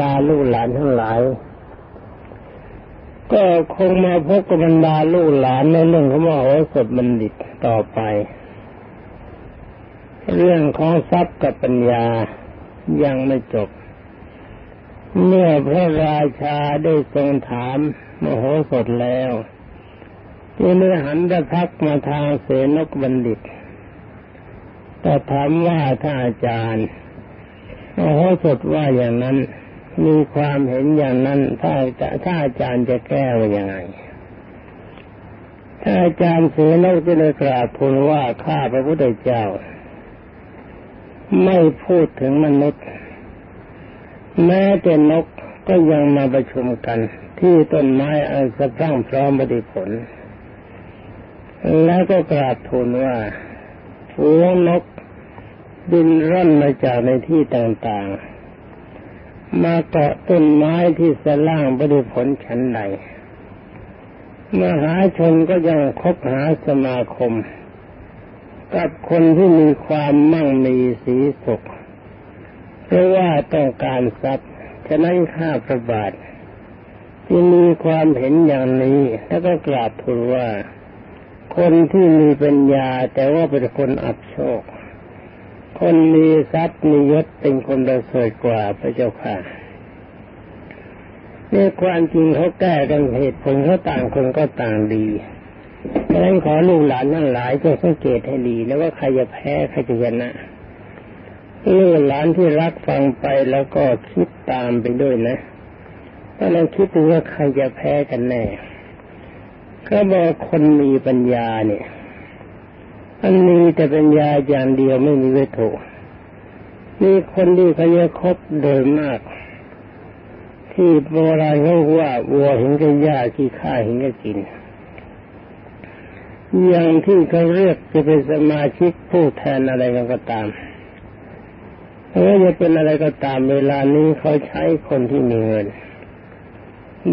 ดาลูกหลานทั้งหลาย ก็คงมาพบกับบรรดาลูกหลานในเรื่องของมโหสถบัณฑิตต่อไป เรื่องของทรัพย์กับปัญญายังไม่จบ เมื่อพระราชาได้ทรงถามมโหสถแล้วจึงได้หันพระพักมาทางเสนกบัณฑิตแต่ถามว่าถ้านอาจารย์มโหสถว่าอย่างนั้น มีความเห็นอย่างนั้น ถ้าถ้าอาจารย์จะแก้ว่ายังไง ถ้าอาจารย์เสนกจะเลยกราบทูลว่าข้าพระพุทธเจ้า ไม่พูดถึงมนุษย์ แม้แต่นกก็ยังมาประชุมกัน ที่ต้นไม้อันสะพรั่งพร้อมบริผล แล้วก็กราบทูลว่าฝูงนกบินร่อนมาจากในที่ต่างๆ มาเกาะต้นไม้ที่สล่างบริผลชั้นใดมหาชนก็ยังคบหาสมาคม กับคนที่มีความมั่งมีสีสุขเพราะว่าต้องการทรัพย์ฉะนั้นข้าพระบาทที่มีความเห็นอย่างนี้ แล้วก็กราบทูลว่า คนที่มีปัญญาแต่ว่าเป็นคนอับโชค คนมีทรัพย์มียศเป็นคนประเสริฐกว่าพระเจ้าค่ะนี่ความจริงเขาแก้กันเหตุผลเขาต่างคนก็ต่างดีดังนั้นขอลูกหลานทั้งหลายจงสังเกตให้ดีแล้วว่าใครจะแพ้ใครจะชนะลูกหลานที่รักฟังไปแล้วก็คิดตามไปด้วยนะถ้าเราคิดดูว่าใครจะแพ้กันแน่ ก็บอกคนมีปัญญาเนี่ย อันนี้แต่เปัญญาอย่างเดียวไม่มีวัตถุมีคนที่เขาจะคบโดยมาก ที่โบราณเขาว่าวัวเห็นกันหญ้าที่ข้าเห็นกันกิน อย่างที่เขาเรียกจะเป็นสมาชิกผู้แทนอะไรกันก็ตามเออจะเป็นอะไรก็ตามเวลานี้เขาใช้คนที่มีเงิน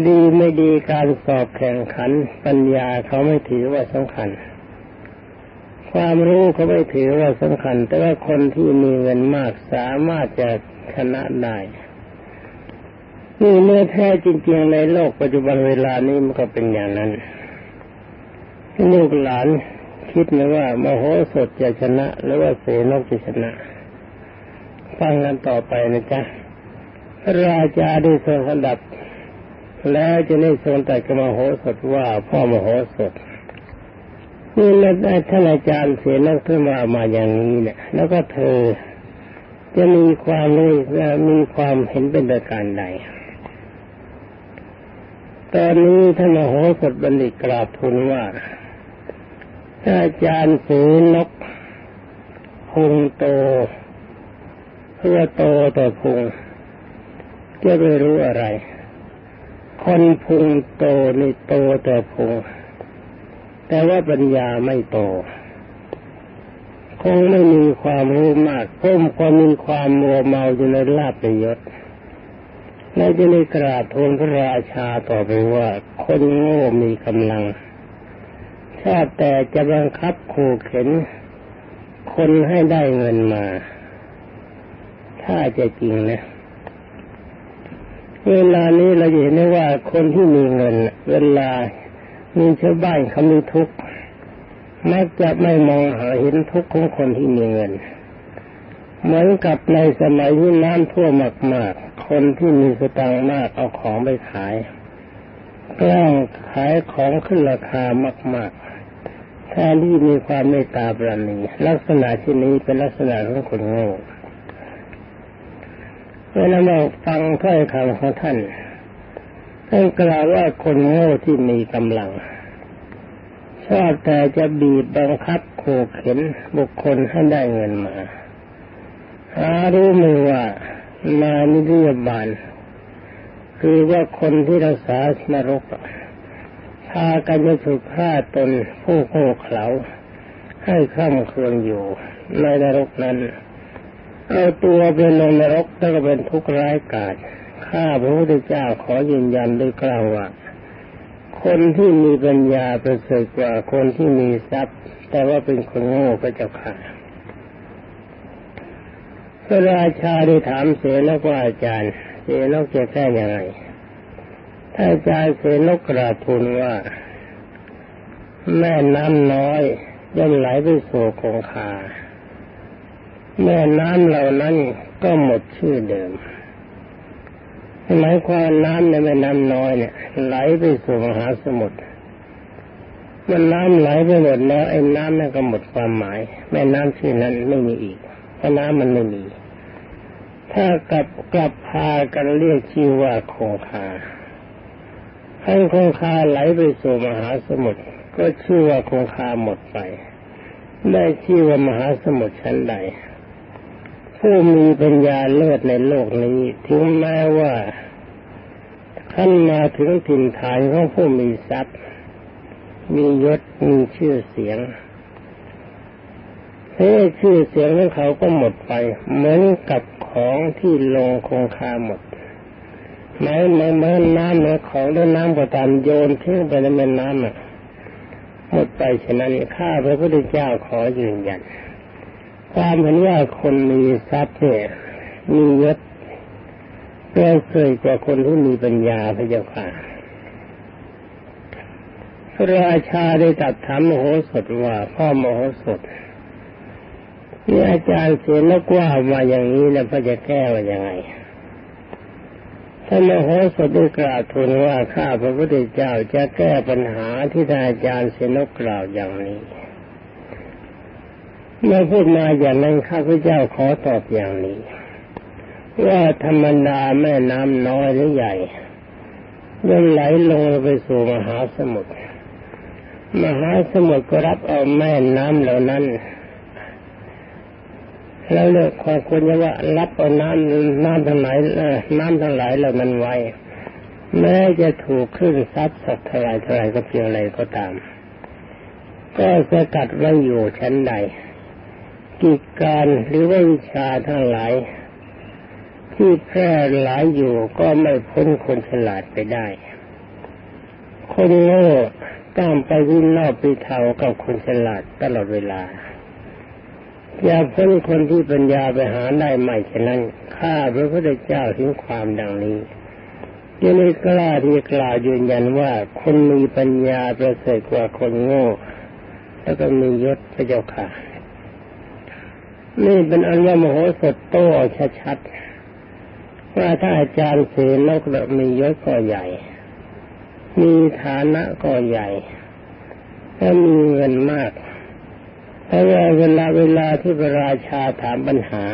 ดีไม่ดีการสอบแข่งขันปัญญาเขาไม่ถือว่าสำคัญ ความรู้เขาไม่ถือว่าสำคัญ แต่ว่าคนที่มีเงินมากสามารถจะชนะได้นี่เมื่อแท้จริงๆในโลกปัจจุบันเวลานี้มันก็เป็นอย่างนั้นลูกหลานคิดนะว่ามโหสถจะชนะ หรือว่าเสนกจะชนะฟังกันต่อไปนะจ๊ะราชาได้ทรงสดับ แล้วจะได้ทรงแต่กับมโหสถว่าพ่อมโหสถ นี่แล้วท่านอาจารย์เสียนักขึ้นมามาอย่างนี้เนี่ย แล้วก็เธอจะมีความรู้มีความเห็นเป็นประการใดตอนนี้ท่านมโหสถบัณฑิตกราบทูลว่าอาจารย์สือนกพุงโตเพื่อโตแต่พุงจะไม่รู้อะไร คนพุงโตนี่โตแต่พุง แต่ว่าปัญญาไม่โต คงไม่มีความรู้มากเพิ่มความมีความมัวเมาอยู่ในลาบในยศและจะได้กราบทูลพระราชาต่อไปว่า คนโง่มีกำลังชาติแต่จะบังคับขู่เข็น คนให้ได้เงินมา ถ้าจะจริงนะเวลานี้เราเห็นได้ว่าคนที่มีเงิน เวลา มีชาวบ้านเขามีทุกข์มักจะไม่มองหาเห็นทุกข์ของคนที่มีเงิน เหมือนกับในสมัยที่น้ำท่วมมากๆ คนที่มีสตังค์มากเอาของไปขายกล้งขายของขึ้นราคามากๆแทนที่มีความเมตตาปราณีลักษณะที่นี้เป็นลักษณะของคนโง่เวลาเราฟังถ้อยคำของท่าน ท่านกล่าวว่าคนโง่ที่มีกำลังชอบแต่จะบีบบังคับโขเข็นบุคคลให้ได้เงินมาหารู้มือว่านานิยบาล คือว่าคนที่รักษานรกพากันจะถูกฆ่าตนผู้โง่เขลาให้ข้ามเครืองอยู่ในนรกนั้น เอาตัวเป็นนรกแล้วก็เป็นทุกข์ร้ายกาจ ข้าพระพุทธเจ้าขอยืนยันด้วยกล่าวว่า คนที่มีปัญญาประเสริฐกว่าคนที่มีทรัพย์ แต่ว่าเป็นคนโง่ก็จะขาดพระราชาได้ถามเสแล้วว่าอาจารย์ เสนกจะแก้ยังไงถ้าอาจารย์เสนกกราทูลว่า แม่น้ำน้อยย่อมไหลไปสู่คงคาแม่น้ำเหล่านั้นก็หมดชื่อเดิม หมายความน้ำในแม่น้ำน้อยเนี่ย ไหลไปสู่มหาสมุทรมันน้ำไหลไปหมดแล้วไอ้น้ำนั่นก็หมดความหมาย แม่น้ำชื่อนั้นไม่มีอีกเพราะน้ำมันไม่มี ถ้ากลับกลับพากันเรียกชื่อว่าคงคาให้คงคาไหลไปสู่มหาสมุทรก็ชื่อว่าคงคาหมดไป ได้ชื่อว่ามหาสมุทรชั้นใด ผู้มีปัญญาเลิศในโลกนี้ ถึงแม้ว่าขั้นมาถึงถิ่นฐานของผู้มีทรัพย์ มียศมีชื่อเสียงเฮ้ชื่อเสียงของเขาก็หมดไป เหมือนกับของที่ลงคงคาหมดไม้ไม้เมื่น้ำเนื้อของด้วยน้ำก็ตามโยนทิ้งไปในแม่น้ำหมดไปฉะนั้นข้าพระพุทธเจ้าขอยืนยัน ความเห็นว่าคนมีทรัพย์เนี่ยมียศเพื่อเคยกว่าคนที่มีปัญญาพระเจ้าค่ะพระราชาได้ตัดถามมโหสถว่าพ่อมโหสถนี่อาจารย์เสียนกว่ามาอย่างนี้แล้วพระจะแก้ว่ายังไงท่านมโหสถได้กล่าวทูลว่าข้าพระพุทธเจ้าจะแก้ปัญหาที่ท่านอาจารย์เสนกกล่าวอย่างนี้ เมื่อพูดมาอย่างนั้นข้าพเจ้าขอตอบอย่างนี้ว่าธรรมดาแม่น้ำน้อยหรือใหญ่ย่อมไหลลงไปสู่มหาสมุทรมหาสมุทรก็รับเอาแม่น้ำเหล่านั้น แล้วเลือกความควรจะว่ารับเอาน้ำน้ำทั้งหลายน้ำทั้งหลายเหล่านั้นไว้ แม้จะถูกขึ้นซับสักเท่าไรเท่าไรก็เพียงไรก็ตาม ก็สกัดไว้อยู่ชั้นใด กิจการหรือว่าวิชาทั้งหลาย ที่แพร่หลายอยู่ก็ไม่พ้นคนฉลาดไปได้ คนโง่ต้องไปวิ่งนอกไปเทากับคนฉลาดตลอดเวลาอย่าพ้นคนที่ปัญญาไปหาได้ใหม่ฉะนั้นข้าพระพุทธเจ้าถึงความดังนี้ยังไม่กล้าที่กล่าวยืนยันว่าคนมีปัญญาประเสริฐกว่าคนโง่ แล้วก็มียศพระเจ้าค่ะ นี่เป็นอันว่ามโหสถโตชัดๆว่าถ้าอาจารย์เสนกมียศก็ใหญ่ มีฐานะก็ใหญ่และมีเงินมากเพราะว่าเวลาเวลาที่พระราชาถามปัญหา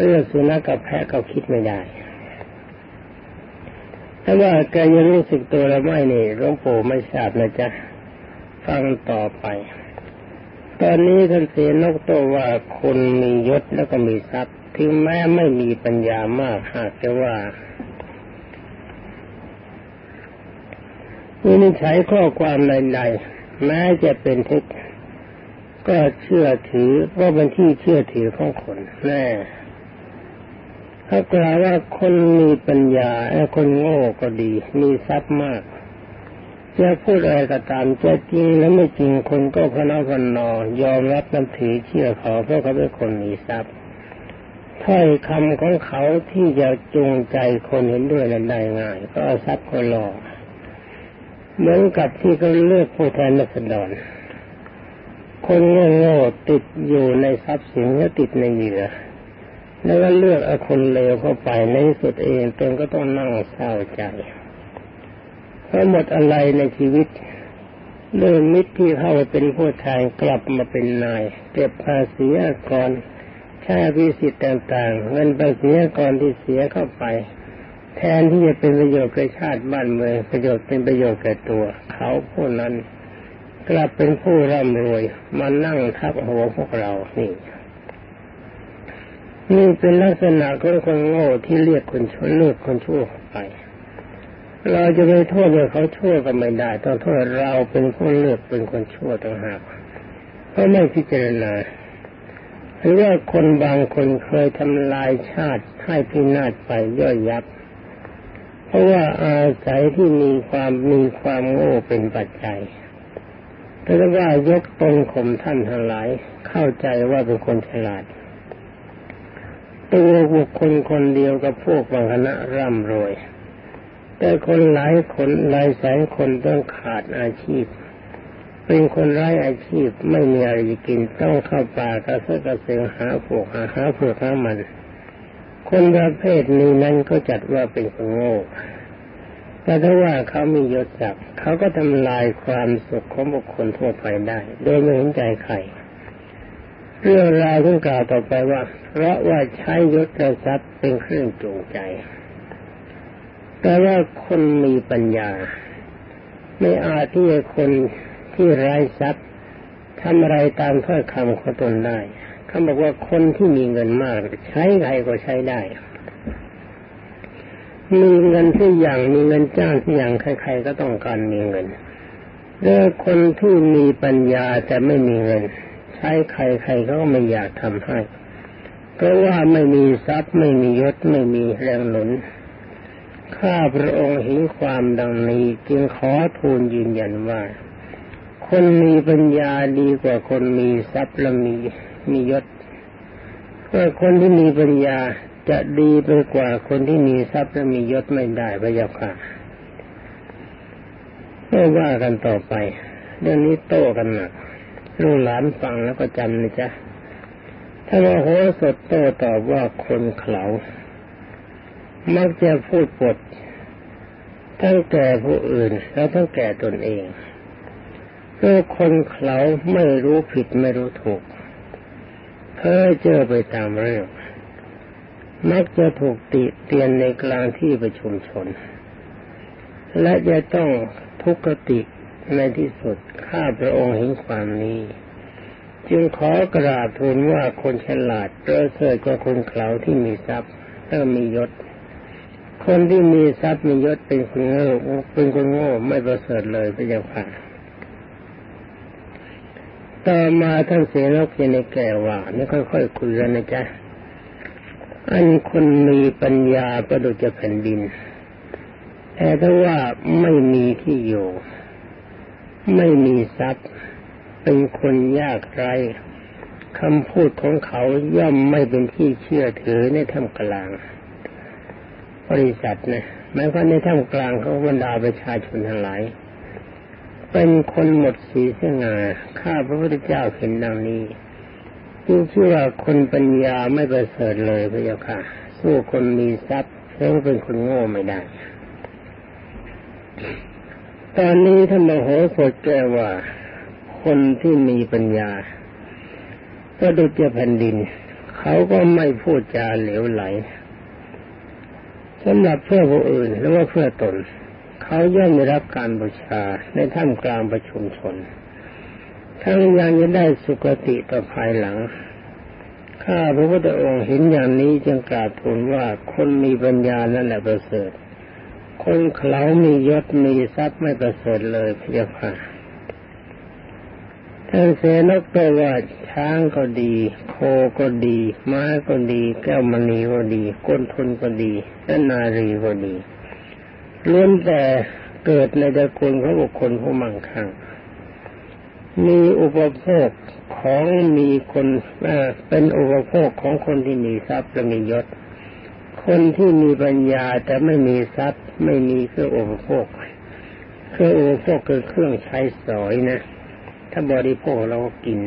เรื่องสุนัขกับแพะเขาคิดไม่ได้ถ้าว่าแกยังรู้สึกตัวแล้วไม่นี่หลวงปู่ไม่ทราบนะจ๊ะ ฟังต่อไป ตอนนี้ท่านเสนกตัวว่าคนมียศแล้วก็มีทรัพย์ถึงแม้ไม่มีปัญญามากหากจะว่าวินิจฉัยข้อความใดๆแม้จะเป็นทุกข์ก็เชื่อถือว่าเป็นที่เชื่อถือของคนแน่ถ้ากล่าวว่าคนมีปัญญาไอ้คนโง่ก็ดี มีทรัพย์มาก จะพูดอะไรก็ตามจะจริงแล้วไม่จริงคนก็พนักพนอยอมรับนับถือเชื่อเขาเพราะเขาเป็นคนมีทรัพย์ถ้อยคำของเขาที่จะจูงใจคนเห็นด้วยนั้นได้ง่าย ก็เอาทรัพย์เขาหลอกเหมือนกับที่เขาเลือกผู้แทนนักดรคนโง่ๆติดอยู่ในทรัพย์สินและติดในเหยื่อแล้วก็เลือกเอาคนเลวเข้าไปในสุดเองตนก็ต้องนั่งเศร้าใจ เพราะหมดอะไรในชีวิต เรื่องมิตรที่เข้าไปเป็นผู้แทนกลับมาเป็นนายเก็บภาษีก่อนค่าพิสิทธิ์ต่างๆเงินภาษีก่อนที่เสียเข้าไป แทนที่จะเป็นประโยชน์แก่ชาติบ้านเมืองประโยชน์เป็นประโยชน์แก่ตัว เขาผู้นั้น กลับเป็นผู้ร่ำรวยมานั่งทับหัวพวกเรานี่นี่เป็นลักษณะของคนโง่ที่เรียกคนชั่วเลือกคนชั่วไป เราจะไปโทษว่าเขาช่วยก็ไม่ได้ ต้องโทษเราเป็นผู้เลือกเป็นคนชั่วต่างหากเพราะไม่พิจารณาหรือว่าคนบางคนเคยทำลายชาติให้พินาศไปย่อยยับ เพราะว่าอาศัยที่มีความมีความโง่เป็นปัจจัยแต่ว่ายกตนข่มท่านทั้งหลายเข้าใจว่าเป็นคนฉลาด ตัวบุคคลคนเดียวกับพวกบางคณะร่ำรวย แต่คนหลายคนหลายแสนคนต้องขาดอาชีพ เป็นคนไร้อาชีพไม่มีอะไรกินต้องเข้าป่ากระเซาะกระเสือหาพวกหาหาพวกหามัน คนประเภทนี้นั้นก็จัดว่าเป็นคนโง่แต่ถ้าว่าเขามียศศักดิ์เขาก็ทำลายความสุขของบุคคลทั่วไปได้ โดยไม่เห็นใจใครเรื่องราวที่กล่าวต่อไปว่า เพราะว่าใช้ยศทรัพย์เป็นเครื่องจูงใจ แต่ว่าคนมีปัญญา ไม่อาจที่จะคนที่ไร้ทรัพย์ทำอะไรตามถ้อยคำของตนได้เขาบอกว่าคนที่มีเงินมาก ใช้ใครก็ใช้ได้มีเงินที่อย่างมีเงินจ้างที่อย่างใครๆก็ต้องการมีเงินเรื่คนที่มีปัญญาแต่ไม่มีเงิน ใช้ใครๆก็ไม่อยากทำให้เพราะว่าไม่มีทรัพย์ไม่มียศไม่มีแรงหนุน ข้าพระองค์เห็นความดังนี้ จึงขอทูลยืนยันว่า คนมีปัญญาดีกว่าคนมีทรัพย์และมีมียศเพราะคนที่มีปัญญาจะดีไปกว่าคนที่มีทรัพย์และมียศไม่ได้พระยาค่ะไม่ว่ากันต่อไป เรื่องนี้โต้กันหนักลูกหลานฟังแล้วก็จำนะจ๊ะถ้าว่าโหสดโต้ตอบว่าคนเขา มักจะพูดปดทั้งแก่ผู้อื่น แล้วทั้งแก่ตนเองเพื่อคนเขาไม่รู้ผิดไม่รู้ถูกเพ้อเจอไปตามเรื่องมักจะถูกติเตียนในกลางที่ประชุมชน และจะต้องทุกขติในที่สุดข้าพระองค์เห็นความนี้ จึงขอกราบทูลว่าคนฉลาดประเสริฐกว่าคนเขาที่มีทรัพย์และมียศ คนที่มีทรัพย์มียศเป็นคนโง่เป็นคนโง่ไม่ประเสริฐเลยพระเจ้าค่ะต่อมาท่านเสนกยังในแก่ว่านี่ค่อยๆคุยกันนะจ๊ะอันคนมีปัญญาประดุจแผ่นดิน แต่ถ้าว่าไม่มีที่อยู่ ไม่มีทรัพย์ เป็นคนยากไรคำพูดของเขาย่อมไม่เป็นที่เชื่อถือในท่ามกลาง บริษัทนะหมายควาในท่ามกลางเขาบรรดาประชาชนทั้งหลาย เป็นคนหมดสีสง่าข้าพระพุทธเจ้าเห็นดังนี้จึงชื่อว่าคนปัญญาไม่ประเสริฐเลยพระเจ้าค่ะ สู้คนมีทรัพย์แล้วเป็นคนโง่ไม่ได้ ตอนนี้ท่านมโหสถแก้ว่า คนที่มีปัญญา ก็ดุจแผ่นดิน เขาก็ไม่พูดจาเหลวไหล สำหรับเพื่อผู้อื่นหรือว่าเพื่อตน เขาย่อมได้รับการบูชาในท่ามกลางประชุมชน ทั้งยังจะได้สุคติต่อภายหลัง ข้าพระพุทธองค์เห็นอย่างนี้จึงกราบทูลว่าคนมีปัญญานั่นแหละประเสริฐ คนเขามียศมีทรัพย์ไม่ประเสริฐเลยพระเจ้าค่ะ ท่านเสนกก็ว่าช้างก็ดีโคก็ดีม้าก็ดี แก้วมณีก็ดี ก้นทุนก็ดีและนารีก็ดีล้วนแต่เกิดในตระกูลของบุคคลผู้มั่งคั่งมีอุปโภคของมีคนเป็นอุปโภคของคนที่มีทรัพย์และมียศ คนที่มีปัญญาแต่ไม่มีทรัพย์ ไม่มีเครื่องอุปโภคเครื่องอุปโภคคือเครื่องใช้สอยนะ ถ้าบริโภคเราก็กิน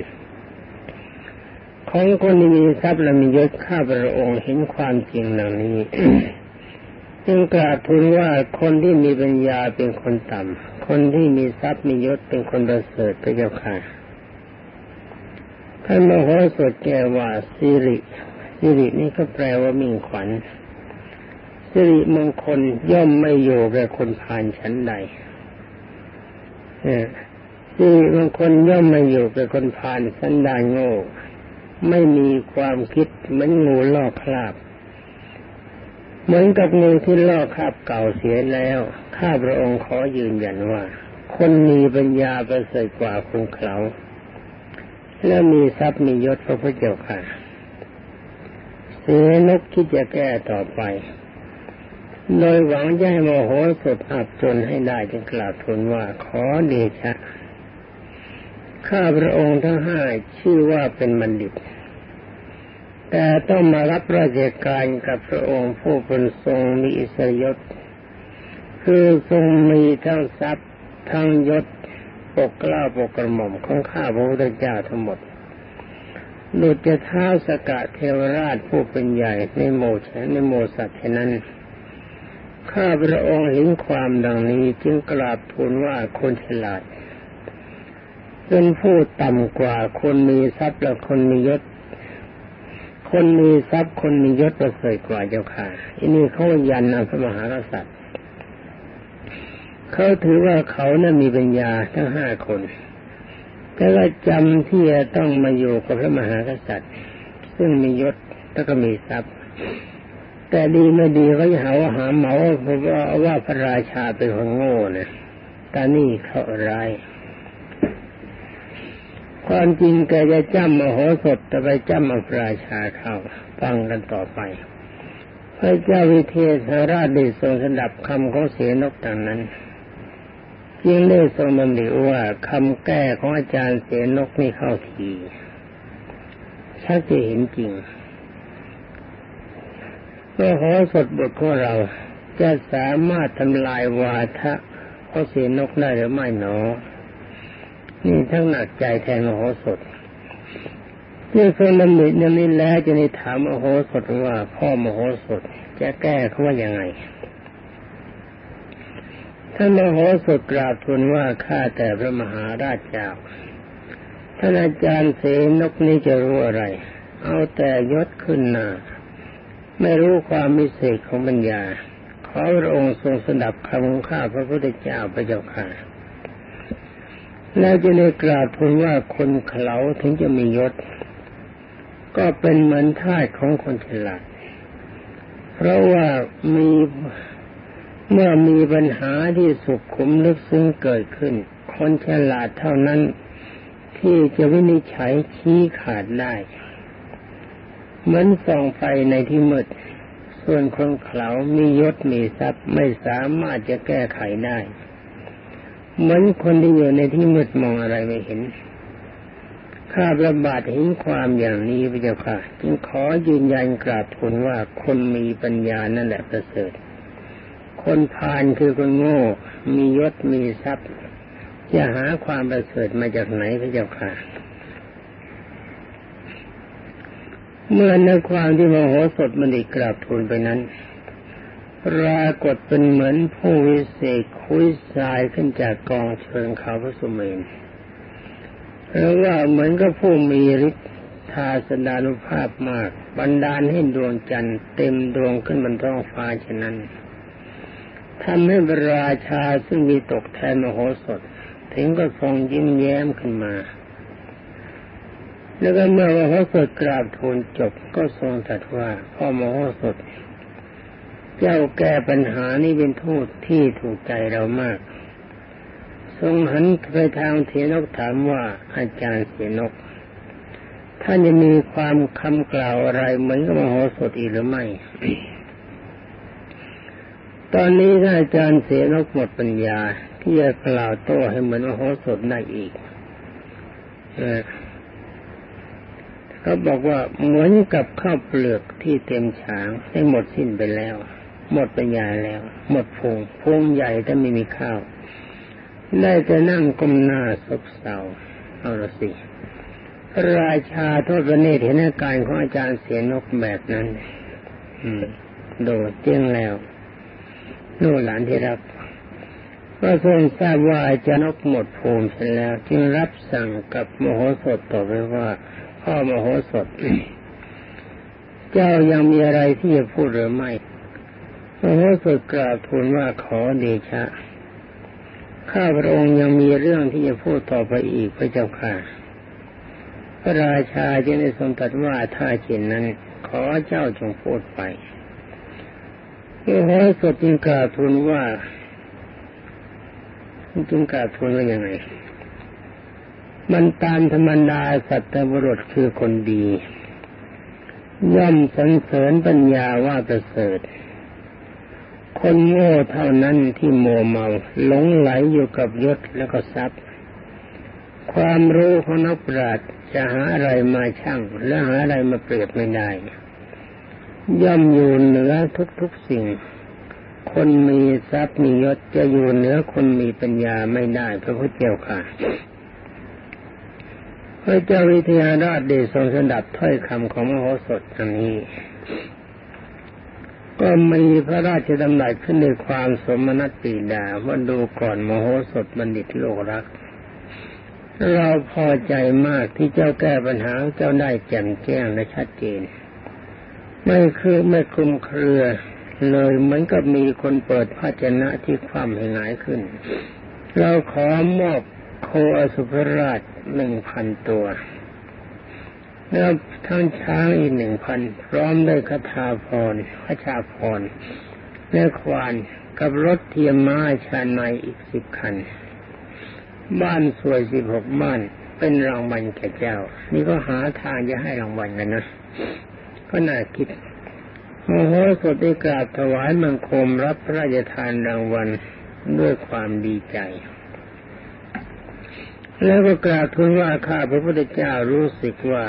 ของคนที่มีทรัพย์และมียศข้าพระองค์เห็นความจริงเหล่านี้จึงกราบทูลว่าคนที่มีปัญญาเป็นคนต่ำ คนที่มีทรัพย์มียศเป็นคนประเสริฐพระเจ้าค่ะท่านมโหสถแก้ว่าสิริสิรินี่ก็แปลว่ามิ่งขวัญสิริมงคลย่อมไม่อยู่แก่คนผ่านชั้นใด สิริมงคลย่อมไม่อยู่แก่คนผ่านสันดานโง่ไม่มีความคิดเหมือนงูลอกคราบ เหมือนกับงูที่ลอกคราบเก่าเสียแล้ว ข้าพระองค์ขอยืนยันว่า คนมีปัญญาประเสริฐกว่าคนเขาและมีทรัพย์มียศพระพุทธเจ้าค่ะ เสียนกคิดจะแก้ต่อไป โดยหวังจะให้โมโหสุดอับจนให้ได้จึงกล่าวทูลว่าขอเดชะ ข้าพระองค์ทั้งห้าชื่อว่าเป็นบัณฑิต แต่ต้องมารับราชการกับพระองค์ผู้เป็นทรงมีอิสริยศ คือทรงมีทั้งทรัพย์ทั้งยศปกกล้าปกกระหม่อมของข้าพระพุทธเจ้าทั้งหมดดุจจะเท้าสกะเทวราชผู้เป็นใหญ่ในโมชในโมสัตว์นั้นข้าพระองค์เห็นความดังนี้จึงกราบทูลว่าคนฉลาด เป็นผู้ต่ำกว่าคนมีทรัพย์และคนมียศ คนมีทรัพย์คนมียศประเสริฐกว่าเจ้าค่ะอันนี้เขายันนพระมหากษัตริย์เขาถือว่าเขานั้นมีปัญญาทั้งห้าคนแต่ว่าจำที่จะต้องมาอยู่กับพระมหากษัตริย์ ซึ่งมียศแล้วก็มีทรัพย์ แต่ดีไม่ดีเขาจะหาว่าหาเหมาว่าว่าพระราชาเป็นคนโง่นะแต่นี่เขาร้าย ความจริงแกจะจ้ำมโหสถแต่ไปจ้ำมาพราชาเข้าฟังกันต่อไป พระเจ้าวิเทศราชได้ทรงสดับคำของเสียนกต่างนั้นจึงได้ทรงดำริว่าคำแก้ของอาจารย์เสียนกนี่เข้าทีชัดจะเห็นจริงเมื่อขอสดบทของเราจะสามารถทำลายวาทะเขาเสียนกได้หรือไม่หนอ นี่ทั้งหนักใจแทนมโหสถที่ทรงดำริอย่างนี้แล้วจะได้ถามมโหสถว่าพ่อมโหสถจะแก้เขาว่ายังไงท่านมโหสถกราบทูลว่าข้าแต่พระมหาราชเจ้าท่านอาจารย์เสนกนี้จะรู้อะไร เอาแต่ยศขึ้นหน้าไม่รู้ความมิเศษของปัญญา ขอพระองค์ทรงสดับคำของข้าพระพุทธเจ้าพระเจ้าค่ะ แล้วจะได้กราบทูลว่าคนเขาถึงจะมียศ ก็เป็นเหมือนท่าของคนฉลาดเพราะว่ามีเมื่อมีปัญหาที่สุขขุมลึกซึ้งเกิดขึ้น คนฉลาดเท่านั้นที่จะวินิจฉัยชี้ขาดได้ เหมือนส่องไฟในที่มืด ส่วนคนเขามียศมีทรัพย์ไม่สามารถจะแก้ไขได้ เหมือนคนที่อยู่ในที่มืดมองอะไรไม่เห็น ข้าประบาดเห็นความอย่างนี้พระเจ้าค่ะ จึงขอยืนยันกราบทูลว่าคนมีปัญญานั่นแหละประเสริฐ คนพาลคือคนโง่ มียศมีทรัพย์ จะหาความประเสริฐมาจากไหนพระเจ้าค่ะเมื่อในความที่มโหสถมันได้กราบทูลไปนั้น ปรากฏเป็นเหมือนผู้วิเศษคุยทรายขึ้นจากกองเชิงเขาพระสุเมนหรือว่าเหมือนกับผู้มีฤทธิ์ทาสนานุภาพมากบันดาลให้ดวงจันทร์เต็มดวงขึ้นบนท้องฟ้าเช่นนั้นทำให้พระราชาซึ่งมีตกแทนมโหสถ ถึงก็ทรงยิ้มแย้มขึ้นมา แล้วก็เมื่อมโหสถกราบทูลจบก็ทรงตรัสว่าพ่อมโหสถ เจ้าแก้ปัญหานี้เป็นโทูตที่ถูกใจเรามาก ทรงหันไปทางเทนกถามว่าอาจารย์เสนก ท่านจะมีความคำกล่าวอะไรเหมือนกับมโหสถอีกหรือไม่ ตอนนี้ถ้าอาจารย์เสียนกหมดปัญญา ที่จะกล่าวโต้ให้เหมือนมโหสถได้อีกเขาบอกว่าเหมือนกับข้าวเปลือกที่เต็มฉางได้หมดสิ้นไปแล้ว หมดปัญญาแล้ว หมดพงพงใหญ่แต่ไม่มีข้าว ได้แต่นั่งก้มหน้าซบเศร้าเอาละสิราชาโทษประเนตเห็นอาการของอาจารย์เสียนกแบบนั้นอืมโดดเจียงแล้วลูกหลานที่รักก็ทรงทราบว่าอาจารย์นกหมดภูมิเสร็จแล้ว จึงรับสั่งกับมโหสถต่อไปว่าพ่อมโหสถ เจ้ายังมีอะไรที่จะพูดหรือไม่ มโหสถกราบทูลว่าขอเดชะ ข้าพระองค์ยังมีเรื่องที่จะพูดต่อไปอีกพระเจ้าค่ะ พระราชาจึงได้ทรงตรัสว่าถ้าเช่นนั้น ขอเจ้าจงพูดไปพระโหสถจึงกล่าวทูลว่าจึงกล่าวทูลว่ายังไง มันตามธรรมดาสัตบุรุษคือคนดี ย่อมสรรเสริญปัญญาว่าประเสริฐ คนโง่เท่านั้นที่โมเมาหลงไหลอยู่กับยศแล้วก็ทรัพย์ ความรู้ของนักปราชญ์จะหาอะไรมาช่างและหาอะไรมาเปรียบไม่ได้ ย่อมอยู่เหนือทุกๆสิ่ง คนมีทรัพย์มียศจะอยู่เหนือคนมีปัญญาไม่ได้พระพุทธเจ้าค่ะพระเจ้าวิทยาราชเดชทรงสดับถ้อยคำของมโหสถอันนี้ ก็มีพระราชดำรัสขึ้นในความสมนัตปีดาว่าดูก่อนมโหสถบัณฑิตโลกรัก เราพอใจมากที่เจ้าแก้ปัญหาเจ้าได้แจ่มแจ้งและชัดเจน ไม่คือไม่คลุมเครือเลยเหมือนกับมีคนเปิดภาชนะที่คว่ำให้หงายขึ้น เราขอมอบโคอสุภราชหนึ่งพันตัว แล้วทั้งช้างอีกหนึ่งพันพร้อมด้วยคาถาพรขชาพรและควานกับรถเทียมม้าชาในอีกสิบคัน บ้านสวยสิบหกบ้านเป็นรางวัลแก่เจ้า นี่ก็หาทางจะให้รางวัลกันนะ ก็น่าคิดโมโหสดได้กราบถวายมังคมรับพระราชทานรางวัลด้วยความดีใจ แล้วก็กราบทูลว่าข้าพระพุทธเจ้ารู้สึกว่า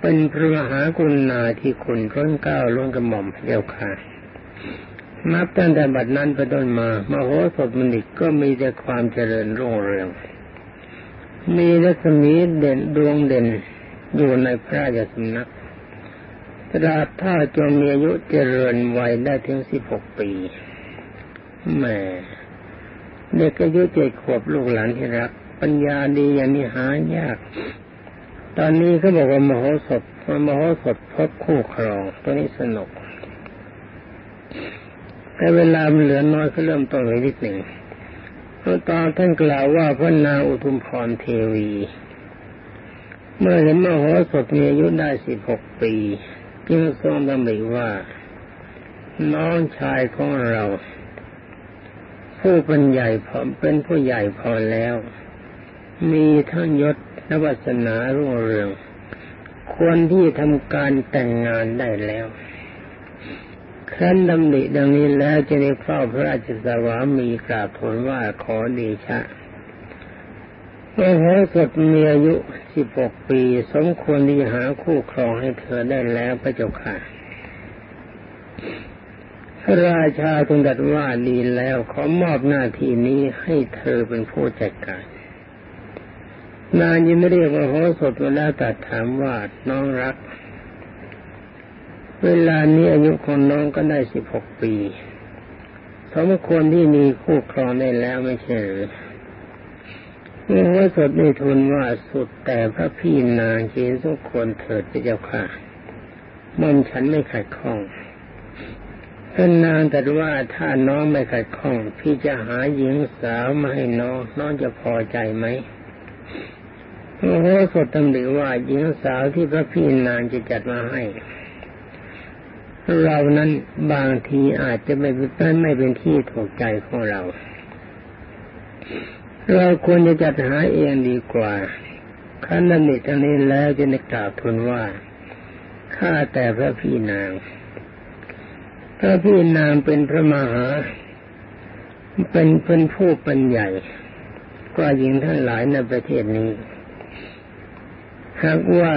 เป็นพระมหากรุณาที่คุณร้นเก้าล้นกระหม่อมเจ้าค่ะนับตั้งแต่บัดนั้นเป็นต้นมามโหสถมณิตก็มีแต่ความเจริญรุ่งเรือง มีรัศมีเด่นดวงเด่นอยู่ในพระราชสำนักตราบถ้าจงมีอายุเจริญวัยได้ถึงสิบหกปีแม่เด็กอายุเจ็ดขวบลูกหลานที่รัก ปัญญาดีอย่างนี้หายาก ตอนนี้เขาบอกว่ามโหสถมโหสถพบคู่ครองตัวนี้สนุก แต่เวลาเหลือน้อยก็เริ่มต้นนิดหนึ่งเพราะตอนท่านกล่าวว่าพระนางอุทุมพรเทวี เมื่อเห็นมโหสถมีอายุได้สิบหกปี จึงทรงดำริว่า น้องชายของเรา ผู้เป็นใหญ่พอเป็นผู้ใหญ่พอแล้ว มีทั้งยศ นวัสนารุ่งเรืองควรที่ทำการแต่งงานได้แล้วครั้นดำริดังนี้แล้วจะได้เฝ้าพระราชสวามีกราบทูลว่าขอเดชะเมื่อหสดมีอายุสิบหกปี สมควรที่หาคู่ครองให้เธอได้แล้วพระเจ้าค่ะพระราชาทรงตรัสว่าดีแล้วขอมอบหน้าที่นี้ให้เธอเป็นผู้จัดการ นานยังไม่เรียกว่าโหสดมาแล้วตัดถามว่าน้องรัก เวลานี้อายุของน้องก็ได้สิบหกปีสมควรที่มีคู่ครองได้แล้วไม่ใช่หรือเมื่อโหสดได้ทูลว่าสุดแต่พระพี่นางเจนสุควรเถิดพระเจ้าค่ะมอมฉันไม่ขัดข้องท่านนางแต่ว่าถ้าน้องไม่ขัดข้อง พี่จะหาหญิงสาวมาให้น้องน้องจะพอใจไหม โอ้โหสดตำหนิว่าหญิงสาวที่พระพี่นางจะจัดมาให้ เรานั้นบางทีอาจจะไม่เป็นไม่เป็นที่ถูกใจของเรา เราควรจะจัดหาเองดีกว่าขั้นนั้นนี่ทั้งนี้แล้วจะนึกกล่าวทูลว่าข้าแต่พระพี่นาง พระพี่นางเป็นพระมหา เป็นเป็นผู้เป็นใหญ่ กว่าหญิงท่านหลายในประเทศนี้ หากว่า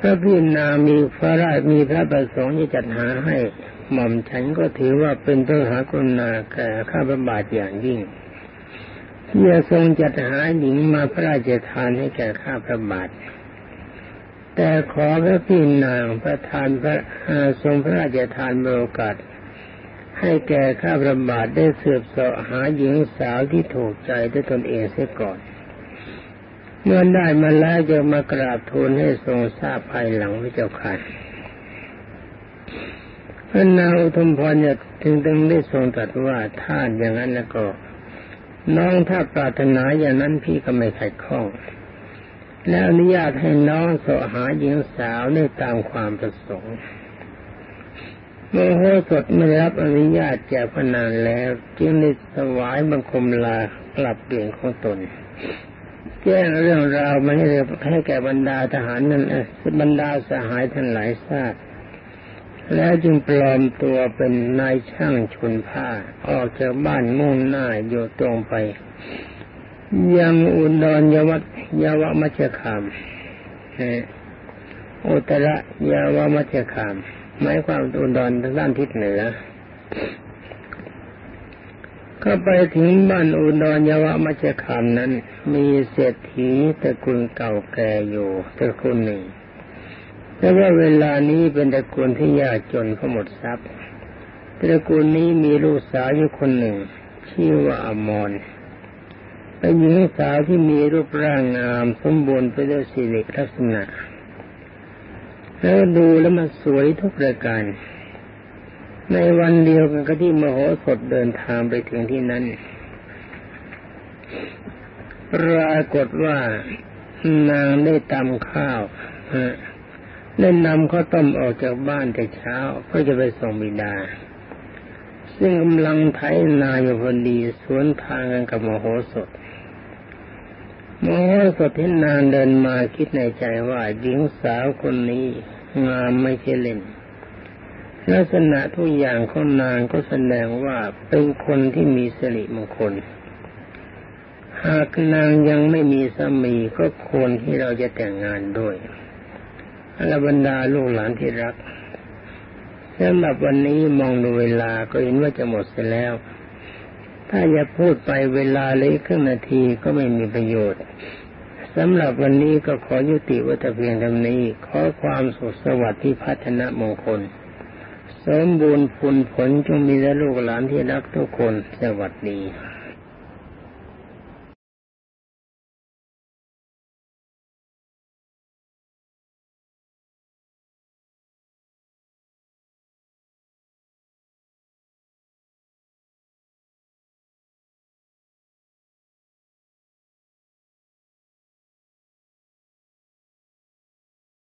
พระพี่นามีพระราชมีพระประสงค์จะจัดหาให้หม่อมฉันก็ถือว่าเป็นตัวหากรุณาแก่ข้าพระบาทอย่างยิ่งที่จะทรงจัดหาหญิงมาพระราชทานให้แก่ข้าพระบาท แต่ขอพระพี่นางประทานพระทรงพระราชทานโอกาสให้แก่ข้าพระบาทได้เสืบเสาะหาหญิงสาวที่ถูกใจด้วยตนเองเสียก่อน เมื่อได้มาแล้วจะมากราบทูลให้ทรงทราบภายหลังพระเจ้าค่ะพระนางอุทมพรเนี่ยถึงตึงได้ทรงตรัสว่าถ้าอย่างนั้นแล้วก็ น้องถ้าปรารถนาอย่างนั้นพี่ก็ไม่ขัดข้อง แล้วอนุญาตให้น้องสหาหญิงสาวได้ตามความประสงค์เมื่อโหสดไม่รับอนุญาตจากพนานแล้ว จึงได้สวายบังคมลากลับเปลี่ยนของตน แจ้งเรื่องราวมาให้ให้แก่บรรดาทหารนั่นบรรดาสหายท่านหลายทราบแล้วจึงปลอมตัวเป็นนายช่างชุนผ้า ออกจากบ้านมุ่งหน้าอยู่ตรงไป ยังอุดรยวัตยาวมัจคามอุตระยาวมัจคาม หมายความอุดรทางด้านทิศเหนือ ก็ไปถึงบ้านอุดรยวะมัจคามนั้น มีเศรษฐีตระกูลเก่าแก่อยู่ตระกูลหนึ่งแต่ว่าเวลานี้เป็นตระกูลที่ยากจนเขาหมดทรัพย์ตระกูลนี้มีลูกสาวอยู่คนหนึ่ง ชื่อว่าอมรเป็นหญิงสาวที่มีรูปร่างงาม สมบูรณ์ไปด้วยสิริลักษณะ แล้วดูแล้วมันสวยทุกประการ ในวันเดียวกันก็ที่มโหสถเดินทางไปถึงที่นั้นปรากฏว่านางได้ตำข้าวได้นำข้าวต้มออกจากบ้านแต่เช้าเพื่อจะไปส่งบิดา ซึ่งกำลังไถนาอยู่พอดีสวนทางกันกับมโหสถมโหสถที่นางเดินมาคิดในใจว่าหญิงสาวคนนี้งามไม่ใช่เล่น ลักษณะทุกอย่างของนางก็แสดงว่าเป็นคนที่มีสิริมงคล หากนางยังไม่มีสามีก็ควรที่เราจะแต่งงานด้วยอรบรรดาลูกหลานที่รักสำหรับวันนี้มองดูเวลาก็เห็นว่าจะหมดเสียแล้ว ถ้าจะพูดไปเวลาเลยครึ่งนาทีก็ไม่มีประโยชน์สำหรับวันนี้ก็ขอยุติวัตเพียงเท่านี้ ขอความสุขสวัสดิ์ที่พัฒนามงคล สมบูรณ์ผลผลจงมีและลูกหลานที่รักทุกคนสวัสดี